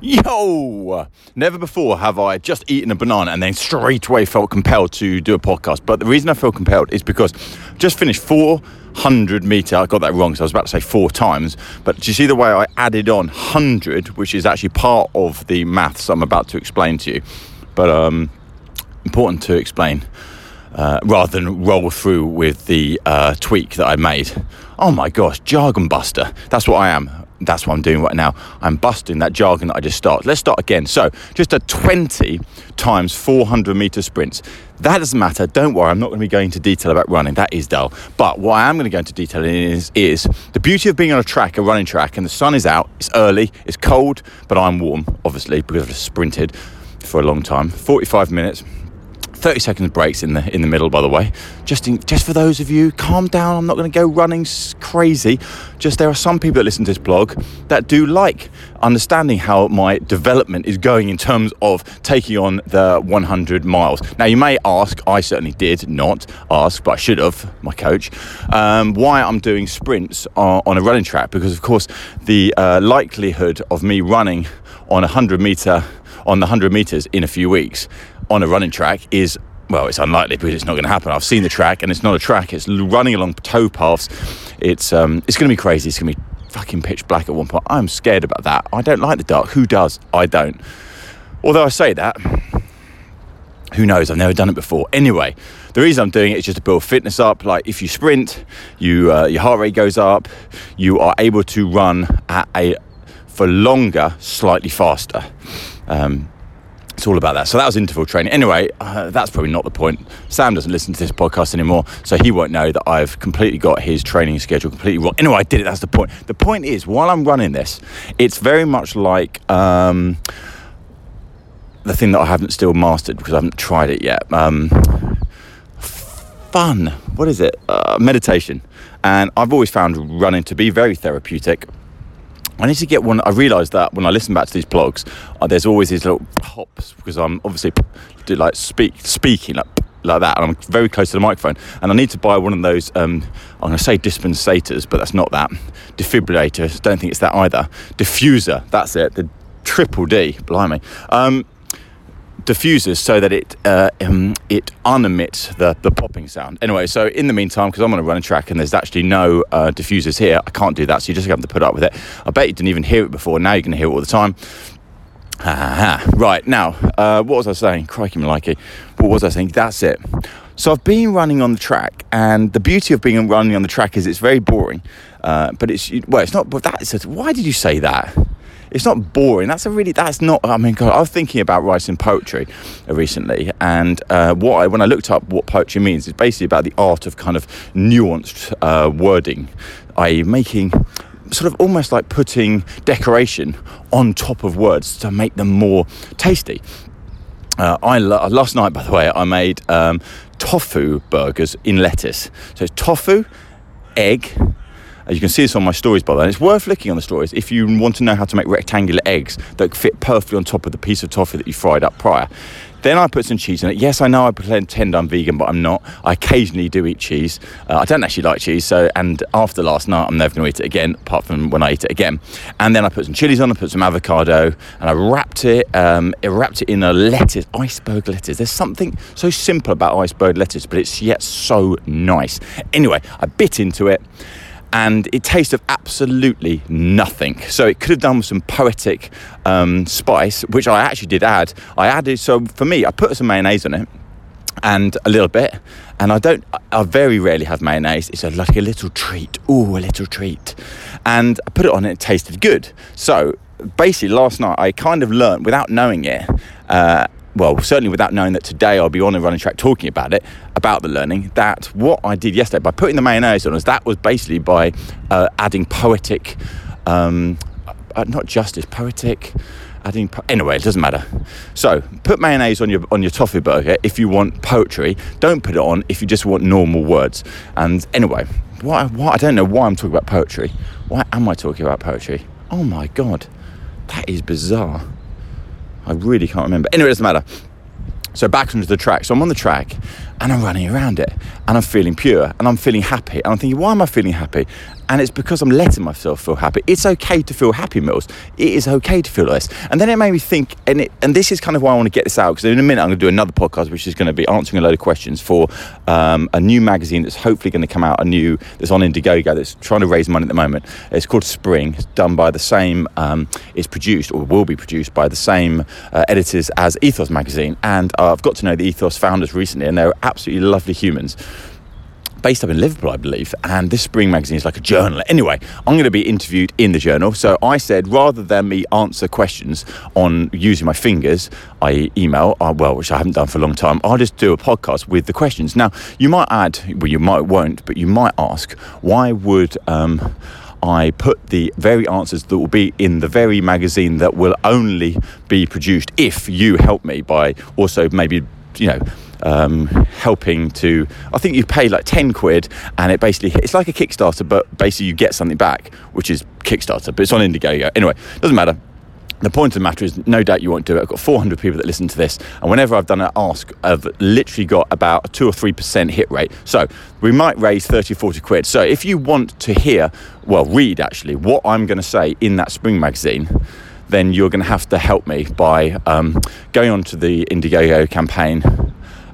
Yo! Never before have I just eaten a banana and then straight away felt compelled to do a podcast. But the reason I feel compelled is because I just finished 400 meter. I got that wrong, so I was about to say four times. But do you see the way I added on 100, which is actually part of the maths I'm about to explain to you? But um, important to explain. Uh, rather than roll through with the uh, tweak that I made. Oh my gosh, jargon buster. That's what I am that's what I'm doing right now. I'm busting that jargon that I just started. Let's start again. So, just a 20 times 400 meter sprints. That doesn't matter. Don't worry. I'm not going to be going into detail about running. That is dull. But what I am going to go into detail in is, is the beauty of being on a track, a running track, and the sun is out. It's early. It's cold, but I'm warm, obviously, because I've sprinted for a long time. 45 minutes 30 seconds breaks in the in the middle by the way. Just in, just for those of you calm down i'm not going to go running crazy. Just there are some people that listen to this blog that do like understanding how my development is going in terms of taking on the 100 miles. Now you may ask i certainly did not ask but i should have my coach um, why i'm doing sprints on, on, a running track because of course the uh, likelihood of me running on a 100 meter on the 100 meters in a few weeks on a running track is well, it's unlikely because it's not going to happen. I've seen the track, and it's not a track. It's running along tow paths. It's um, it's going to be crazy. It's going to be fucking pitch black at one point. I'm scared about that. I don't like the dark. Who does? I don't. Although I say that, who knows? I've never done it before. Anyway, the reason I'm doing it is just to build fitness up. Like if you sprint, you uh, your heart rate goes up. You are able to run at a for longer, slightly faster. Um, it's all about that. So that was interval training. Anyway, uh, that's probably not the point. Sam doesn't listen to this podcast anymore, so he won't know that I've completely got his training schedule completely wrong. Anyway, I did it. That's the point. The point is, while I'm running this, it's very much like um, the thing that I haven't still mastered because I haven't tried it yet. Um, fun. What is it? Uh, meditation. And I've always found running to be very therapeutic. I need to get one. I realised that when I listen back to these blogs, uh, there's always these little hops because I'm obviously do like speak speaking like like that, and I'm very close to the microphone. And I need to buy one of those. Um, I'm going to say dispensators, but that's not that. Defibrillators. Don't think it's that either. Diffuser. That's it. The triple D. Blimey. Um, diffusers so that it uh, um, it unemits the, the popping sound. Anyway, so in the meantime, because I'm on a running track and there's actually no uh, diffusers here, I can't do that. So you just have to put up with it. I bet you didn't even hear it before. Now you're going to hear it all the time. Right now, uh, what was I saying? Crikey, Maliki. What was I saying? That's it. So I've been running on the track, and the beauty of being running on the track is it's very boring. Uh, but it's well, it's not. But that is. A, why did you say that? It's not boring. That's a really that's not. I mean, God, I was thinking about writing poetry recently, and uh, what I, when I looked up what poetry means, it's basically about the art of kind of nuanced uh, wording, i.e., making sort of almost like putting decoration on top of words to make them more tasty. Uh, I last night, by the way, I made um, tofu burgers in lettuce. So tofu, egg, as you can see this on my stories, by the way. It's worth looking on the stories if you want to know how to make rectangular eggs that fit perfectly on top of the piece of toffee that you fried up prior. Then I put some cheese in it. Yes, I know I pretend I'm vegan, but I'm not. I occasionally do eat cheese. Uh, I don't actually like cheese, so and after last night, I'm never going to eat it again, apart from when I eat it again. And then I put some chilies on. I put some avocado, and I wrapped it. Um, wrapped it in a lettuce, iceberg lettuce. There's something so simple about iceberg lettuce, but it's yet so nice. Anyway, I bit into it and it tastes of absolutely nothing. So it could have done with some poetic um, spice, which I actually did add. I added, so for me, I put some mayonnaise on it and a little bit. And I don't, I very rarely have mayonnaise. It's a, like a little treat. Ooh, a little treat. And I put it on and it tasted good. So basically, last night I kind of learned without knowing it. Uh, well, certainly without knowing that today I'll be on a running track talking about it, about the learning, that what I did yesterday by putting the mayonnaise on us, that was basically by uh, adding poetic, um, uh, not justice, poetic, adding, po- anyway, it doesn't matter. So put mayonnaise on your, on your toffee burger if you want poetry. Don't put it on if you just want normal words. And anyway, why, why, I don't know why I'm talking about poetry. Why am I talking about poetry? Oh my God, that is bizarre. I really can't remember. Anyway, it doesn't matter. So back onto the track. So I'm on the track and I'm running around it. and I'm feeling pure and I'm feeling happy. And I'm thinking, why am I feeling happy? And it's because I'm letting myself feel happy. It's okay to feel happy, Mills. It is okay to feel this. And then it made me think, and it, and this is kind of why I want to get this out because in a minute I'm going to do another podcast which is going to be answering a load of questions for um, a new magazine that's hopefully going to come out, a new that's on Indiegogo that's trying to raise money at the moment. It's called Spring. It's done by the same. Um, it's produced or will be produced by the same uh, editors as Ethos magazine. And uh, I've got to know the Ethos founders recently, and they're absolutely lovely humans based up in Liverpool, I believe. And this spring magazine is like a journal. Anyway, I'm going to be interviewed in the journal. So I said rather than me answer questions on using my fingers, I email, uh, well, which I haven't done for a long time, I'll just do a podcast with the questions. Now, you might add, well, you might won't, but you might ask, why would. Um, I put the very answers that will be in the very magazine that will only be produced if you help me by also maybe, you know, um, helping to. I think you pay like ten quid, and it basically it's like a Kickstarter, but basically you get something back, which is Kickstarter, but it's on Indiegogo. Anyway, doesn't matter. The point of the matter is, no doubt you won't do it. I've got 400 people that listen to this, and whenever I've done an ask, I've literally got about a 2 or 3% hit rate. So we might raise 30, 40 quid. So if you want to hear, well, read actually, what I'm going to say in that spring magazine, then you're going to have to help me by um, going on to the Indiegogo campaign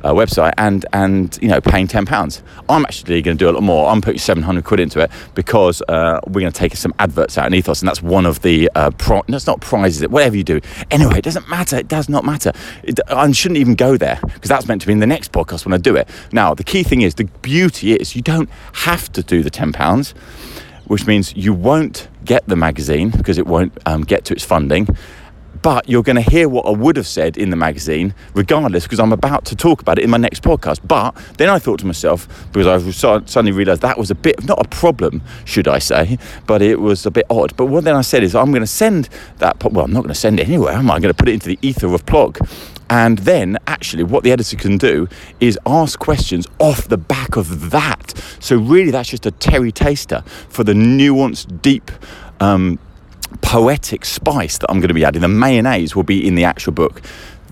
uh, website and and you know paying ten pounds. I'm actually going to do a lot more. I'm putting seven hundred quid into it because uh, we're going to take some adverts out in Ethos, and that's one of the uh, pro- that's not prizes. Whatever you do, anyway, it doesn't matter. It does not matter. It, I shouldn't even go there because that's meant to be in the next podcast when I do it. Now the key thing is the beauty is you don't have to do the ten pounds which means you won't get the magazine because it won't um, get to its funding but you're going to hear what I would have said in the magazine, regardless, because I'm about to talk about it in my next podcast. But then I thought to myself, because I suddenly realised that was a bit, not a problem, should I say, but it was a bit odd. But what then I said is, I'm going to send that, well, I'm not going to send it anywhere, am I? I'm going to put it into the ether of Plog. And then, actually, what the editor can do is ask questions off the back of that. So, really, that's just a Terry taster for the nuanced, deep, um, poetic spice that I'm going to be adding. The mayonnaise will be in the actual book.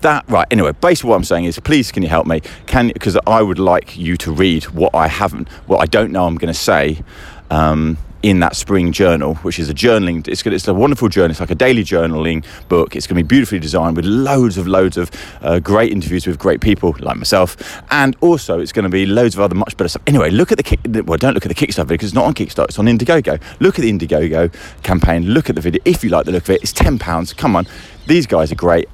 That right. Anyway, basically what I'm saying is, please, can you help me? Can because I would like you to read what I haven't, what I don't know I'm going to say. Um, in that spring journal, which is a journaling. It's, it's a wonderful journal. It's like a daily journaling book. It's going to be beautifully designed with loads of loads of uh, great interviews with great people like myself, and also it's going to be loads of other much better stuff. Anyway, look at the kick. Well, don't look at the Kickstarter because it's not on Kickstarter. It's on Indiegogo. Look at the Indiegogo campaign. Look at the video if you like the look of it. It's ten pounds. Come on, these guys are great.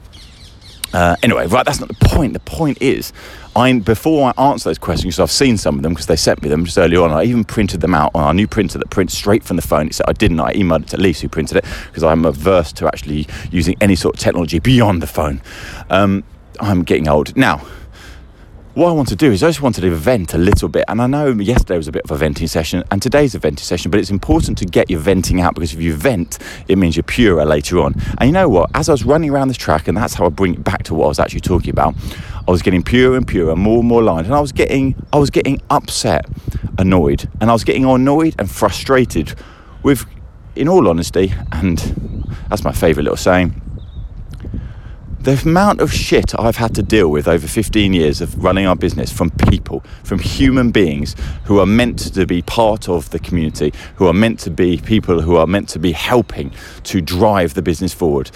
Uh, anyway, right, that's not the point. The point is, I before I answer those questions, because I've seen some of them because they sent me them just earlier on. I even printed them out on our new printer that prints straight from the phone. Except I didn't. I emailed it to Lisa who printed it because I'm averse to actually using any sort of technology beyond the phone. Um, I'm getting old now what I want to do is I just wanted to vent a little bit. And I know yesterday was a bit of a venting session and today's a venting session, but it's important to get your venting out because if you vent, it means you're purer later on. And you know what? As I was running around this track, and that's how I bring it back to what I was actually talking about, I was getting purer and purer, more and more lines, and I was getting I was getting upset, annoyed, and I was getting annoyed and frustrated with in all honesty, and that's my favourite little saying the amount of shit I've had to deal with over 15 years of running our business from people, from human beings who are meant to be part of the community, who are meant to be people who are meant to be helping to drive the business forward.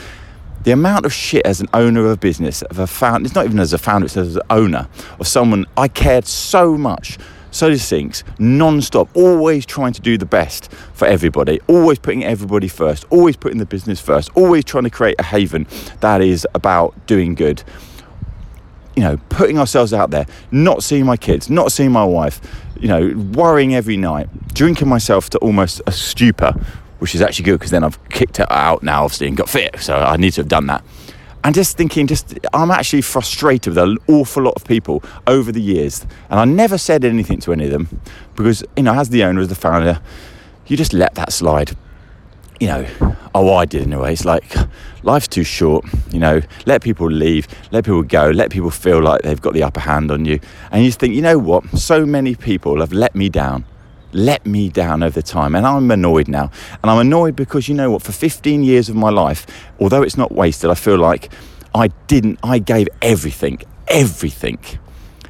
The amount of shit as an owner of a business, of a founder, it's not even as a founder, it's as an owner of someone I cared so much so sinks non-stop. Always trying to do the best for everybody. Always putting everybody first. Always putting the business first. Always trying to create a haven that is about doing good. You know putting ourselves out there. Not seeing my kids. Not seeing my wife. You know worrying every night. Drinking myself to almost a stupor which is actually good because then I've kicked it out now obviously and got fit. So I need to have done that and just thinking, just I'm actually frustrated with an awful lot of people over the years, and I never said anything to any of them because you know, as the owner, as the founder, you just let that slide. You know, oh, I did anyway. It's like life's too short. You know, let people leave, let people go, let people feel like they've got the upper hand on you, and you just think, you know what? So many people have let me down let me down over time. And I'm annoyed now. And I'm annoyed because you know what? For 15 years of my life, although it's not wasted, I feel like I didn't, I gave everything, everything.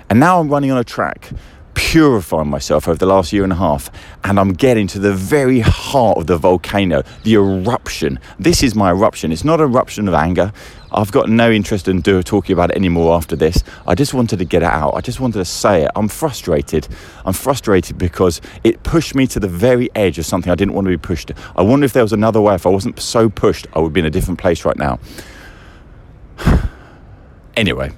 And now I'm running on a track purifying myself over the last year and a half, and I'm getting to the very heart of the volcano, the eruption. This is my eruption. It's not an eruption of anger. I've got no interest in do, talking about it anymore after this. I just wanted to get it out. I just wanted to say it. I'm frustrated. I'm frustrated because it pushed me to the very edge of something I didn't want to be pushed to. I wonder if there was another way. If I wasn't so pushed, I would be in a different place right now. anyway,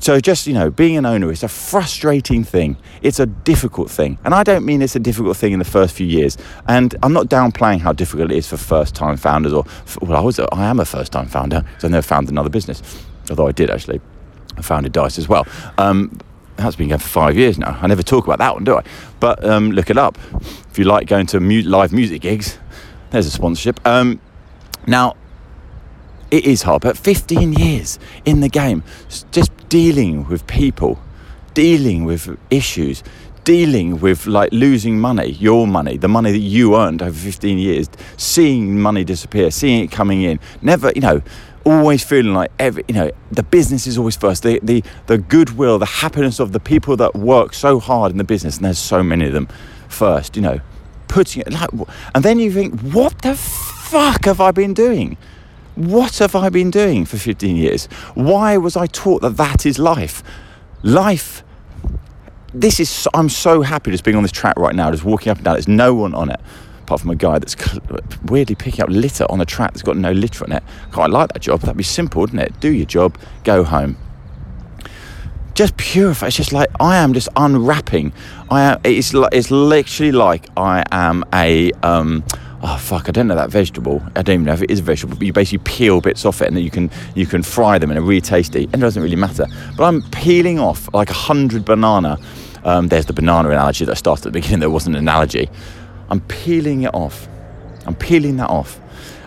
so just, you know, being an owner is a frustrating thing. It's a difficult thing. And I don't mean it's a difficult thing in the first few years. And I'm not downplaying how difficult it is for first time founders or, well, I, was, I am a first time founder because I've never founded another business. Although I did actually. I founded Dice as well. Um, that's been going for five years now. I never talk about that one, do I? But um, look it up. If you like going to mu- live music gigs, there's a sponsorship. Um, now, it is hard, but 15 years in the game, just dealing with people, dealing with issues, dealing with like losing money, your money, the money that you earned over 15 years, seeing money disappear, seeing it coming in, never, you know, always feeling like every, you know, the business is always first, the, the, the goodwill, the happiness of the people that work so hard in the business, and there's so many of them first, you know, putting it like, and then you think, what the fuck have I been doing? What have I been doing for 15 years? Why was I taught that that is life? Life. This is. I'm so happy just being on this track right now, just walking up and down. There's no one on it apart from a guy that's weirdly picking up litter on a track that's got no litter on it. Quite like that job. That'd be simple, wouldn't it? Do your job, go home. Just purify. It's just like I am just unwrapping. I am. It's like it's literally like I am a. Um, oh fuck, I don't know that vegetable. I don't even know if it is a vegetable, but you basically peel bits off it and then you can you can fry them and they're really tasty. And it doesn't really matter. But I'm peeling off like a hundred banana. Um, there's the banana analogy that I started at the beginning. There wasn't an analogy. I'm peeling it off. I'm peeling that off.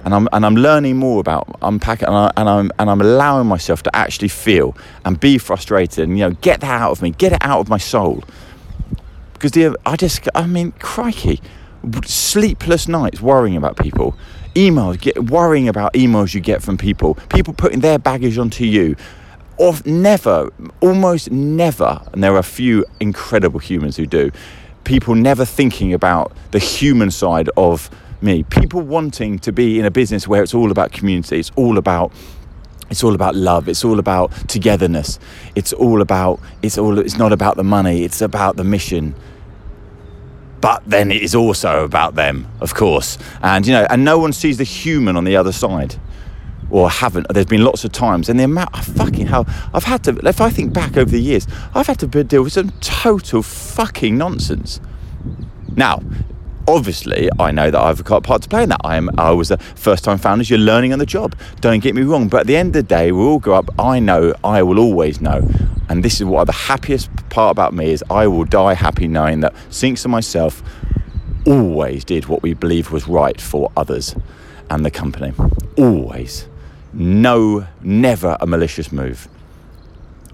And I'm, and I'm learning more about unpacking and, I, and, I'm, and I'm allowing myself to actually feel and be frustrated and you know get that out of me get it out of my soul because the, I just I mean crikey sleepless nights worrying about people, emails, get, worrying about emails you get from people, people putting their baggage onto you. Or never, almost never, and there are a few incredible humans who do, people never thinking about the human side of me. People wanting to be in a business where it's all about community, it's all about it's all about love it's all about togetherness it's all about it's all it's not about the money it's about the mission but then it is also about them, of course. And you know, and no one sees the human on the other side. Or haven't. There's been lots of times, and the amount of fucking hell I've had to. If I think back over the years, I've had to deal with some total fucking nonsense. Now, obviously I know that I've got a part to play in that. I am I was a first time founder, you're learning on the job. Don't get me wrong, but at the end of the day we all grow up, I know, I will always know. And this is what the happiest part about me is I will die happy knowing that Sinx and myself always did what we believed was right for others and the company. Always. No, never a malicious move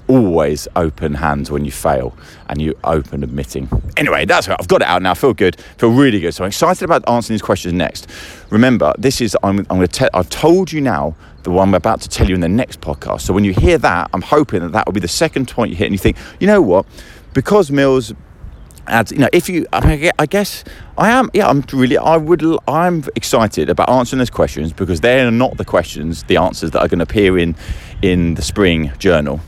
always open hands when you fail and you open admitting. Anyway, that's right. I've got it out now. I feel good. I feel really good. So I'm excited about answering these questions next. Remember, this is I'm, I'm going to tell. I've told you now the one I'm about to tell you in the next podcast. So when you hear that, I'm hoping that that will be the second point you hit, and you think, you know what, because Mills adds, you know, if you, I guess I am, yeah, I'm really, I would, I'm excited about answering those questions because they're not the questions, the answers that are going to appear in in the spring journal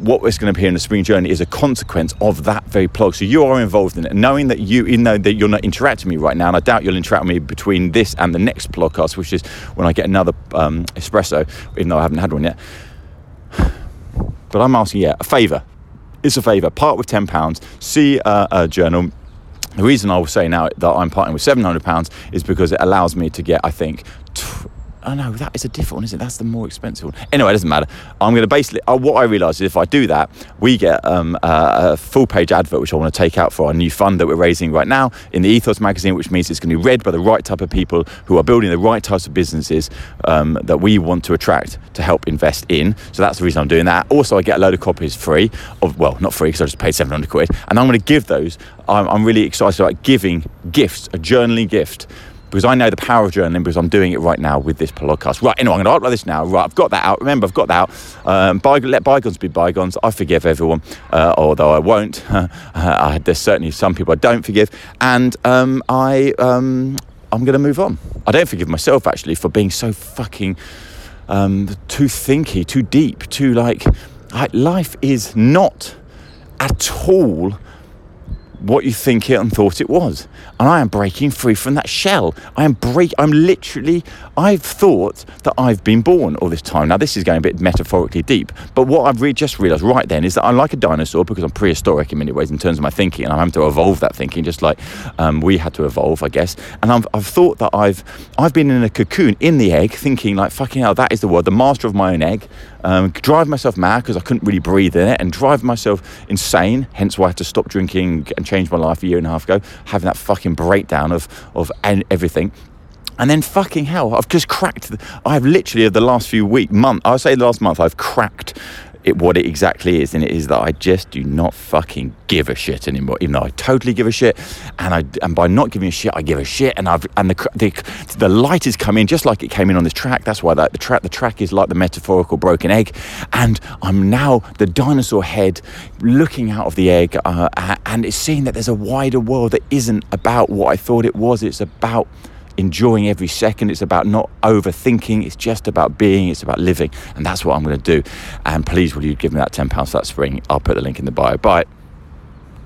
what is going to appear in the spring journey is a consequence of that very plug. So you are involved in it, knowing that you, even though that you're not interacting with me right now, and I doubt you'll interact with me between this and the next podcast, which is when I get another um, espresso, even though I haven't had one yet. But I'm asking, yeah, a favour. It's a favour. Part with ten pounds. See uh, a journal. The reason I will say now that I'm parting with seven hundred pounds is because it allows me to get, I think. Oh no, that is a different one, isn't it? That's the more expensive one. Anyway, it doesn't matter. I'm going to basically, uh, what I realise is if I do that, we get um, uh, a full page advert, which I want to take out for our new fund that we're raising right now in the Ethos magazine, which means it's going to be read by the right type of people who are building the right types of businesses um, that we want to attract to help invest in. So that's the reason I'm doing that. Also, I get a load of copies free of, well, not free because I just paid 700 quid. And I'm going to give those. I'm, I'm really excited about giving gifts, a journaling gift because I know the power of journaling because I'm doing it right now with this podcast. Right, anyway, I'm going to upload this now. Right, I've got that out. Remember, I've got that out. Um, by, let bygones be bygones. I forgive everyone, uh, although I won't. Uh, there's certainly some people I don't forgive, and um, I um, I'm going to move on. I don't forgive myself actually for being so fucking um, too thinky, too deep, too like, like life is not at all what you think it and thought it was. And I am breaking free from that shell. I am break I'm literally I've thought that I've been born all this time. Now this is going a bit metaphorically deep, but what I've re- just realized right then is that I'm like a dinosaur because I'm prehistoric in many ways in terms of my thinking and I'm having to evolve that thinking just like um, we had to evolve, I guess. And I've, I've thought that I've I've been in a cocoon in the egg thinking like fucking hell that is the word, the master of my own egg. Um, drive myself mad because I couldn't really breathe in it and drive myself insane, hence why I had to stop drinking and change my life a year and a half ago, having that fucking breakdown of of everything. And then fucking hell, I've just cracked. I've literally, the last few week, month, I say last month, I've cracked it what it exactly is, and it is that I just do not fucking give a shit anymore. Even though I totally give a shit, and I and by not giving a shit, I give a shit, and I've and the the, the light has come in just like it came in on this track. That's why that the track the track is like the metaphorical broken egg, and I'm now the dinosaur head looking out of the egg, uh, and it's seeing that there's a wider world that isn't about what I thought it was. It's about enjoying every second. It's about not overthinking. It's just about being. It's about living. And that's what I'm going to do. And please, will you give me that £10 for that spring? I'll put the link in the bio. Bye.